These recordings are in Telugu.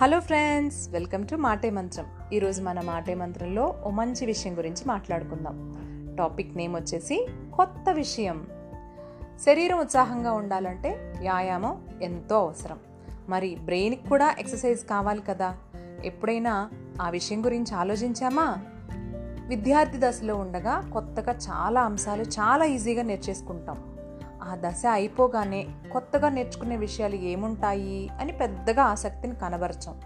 హలో ఫ్రెండ్స్ వెల్కమ్ టు మాటే మంత్రం. ఈరోజు మన మాటే మంత్రంలో ఓ మంచి విషయం గురించి మాట్లాడుకుందాం. టాపిక్ నేమ్ వచ్చేసి కొత్త విషయం. శరీరం ఉత్సాహంగా ఉండాలంటే వ్యాయామం ఎంతో అవసరం. మరి బ్రెయిన్కి కూడా ఎక్సర్సైజ్ కావాలి కదా? ఎప్పుడైనా ఆ విషయం గురించి ఆలోచించామా? విద్యార్థి దశలో ఉండగా కొత్తగా చాలా అంశాలు చాలా ఈజీగా నేర్చేసుకుంటాం. ఆ దశ అయిపోగానే కొత్తగా నేర్చుకునే విషయాలు ఏముంటాయి అని పెద్దగా ఆసక్తిని కనబరచం.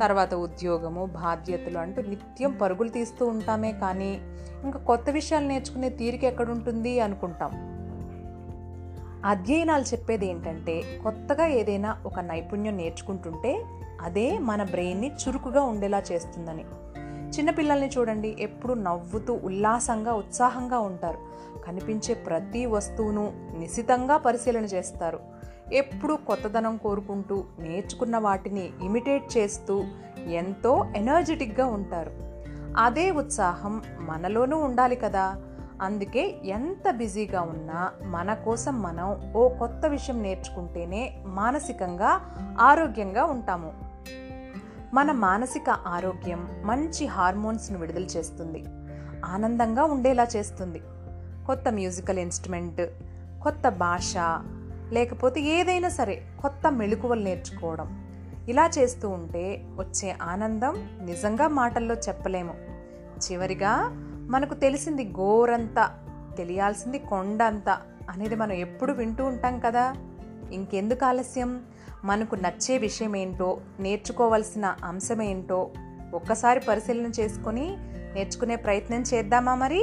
తర్వాత ఉద్యోగము బాధ్యతలు అంటూ నిత్యం పరుగులు తీస్తూ ఉంటామే కానీ ఇంకా కొత్త విషయాలు నేర్చుకునే తీరిక ఎక్కడుంటుంది అనుకుంటాం. అధ్యయనాలు చెప్పేది ఏంటంటే కొత్తగా ఏదైనా ఒక నైపుణ్యం నేర్చుకుంటుంటే అదే మన బ్రెయిన్ని చురుకుగా ఉండేలా చేస్తుందని. చిన్నపిల్లల్ని చూడండి. ఎప్పుడు నవ్వుతూ ఉల్లాసంగా ఉత్సాహంగా ఉంటారు. కనిపించే ప్రతి వస్తువును నిశితంగా పరిశీలన చేస్తారు. ఎప్పుడూ కొత్తదనం కోరుకుంటూ నేర్చుకున్న వాటిని ఇమిటేట్ చేస్తూ ఎంతో ఎనర్జెటిక్గా ఉంటారు. అదే ఉత్సాహం మనలోనూ ఉండాలి కదా! అందుకే ఎంత బిజీగా ఉన్నా మన కోసం మనం ఓ కొత్త విషయం నేర్చుకుంటేనే మానసికంగా ఆరోగ్యంగా ఉంటాము. మన మానసిక ఆరోగ్యం మంచి హార్మోన్స్ను విడుదల చేస్తుంది. ఆనందంగా ఉండేలా చేస్తుంది. కొత్త మ్యూజికల్ ఇన్స్ట్రుమెంట్ కొత్త భాష లేకపోతే ఏదైనా సరే కొత్త మెళుకువలు నేర్చుకోవడం. ఇలా చేస్తూ ఉంటే వచ్చే ఆనందం నిజంగా మాటల్లో చెప్పలేము. చివరిగా మనకు తెలిసింది గోరంతా తెలియాల్సింది కొండంత అనేది మనం ఎప్పుడు వింటూ ఉంటాం కదా. ఇంకెందుకు ఆలస్యం? మనకు నచ్చే విషయం ఏంటో నేర్చుకోవాల్సిన అంశం ఏంటో ఒక్కసారి పరిశీలన చేసుకొని నేర్చుకునే ప్రయత్నం చేద్దామా మరి?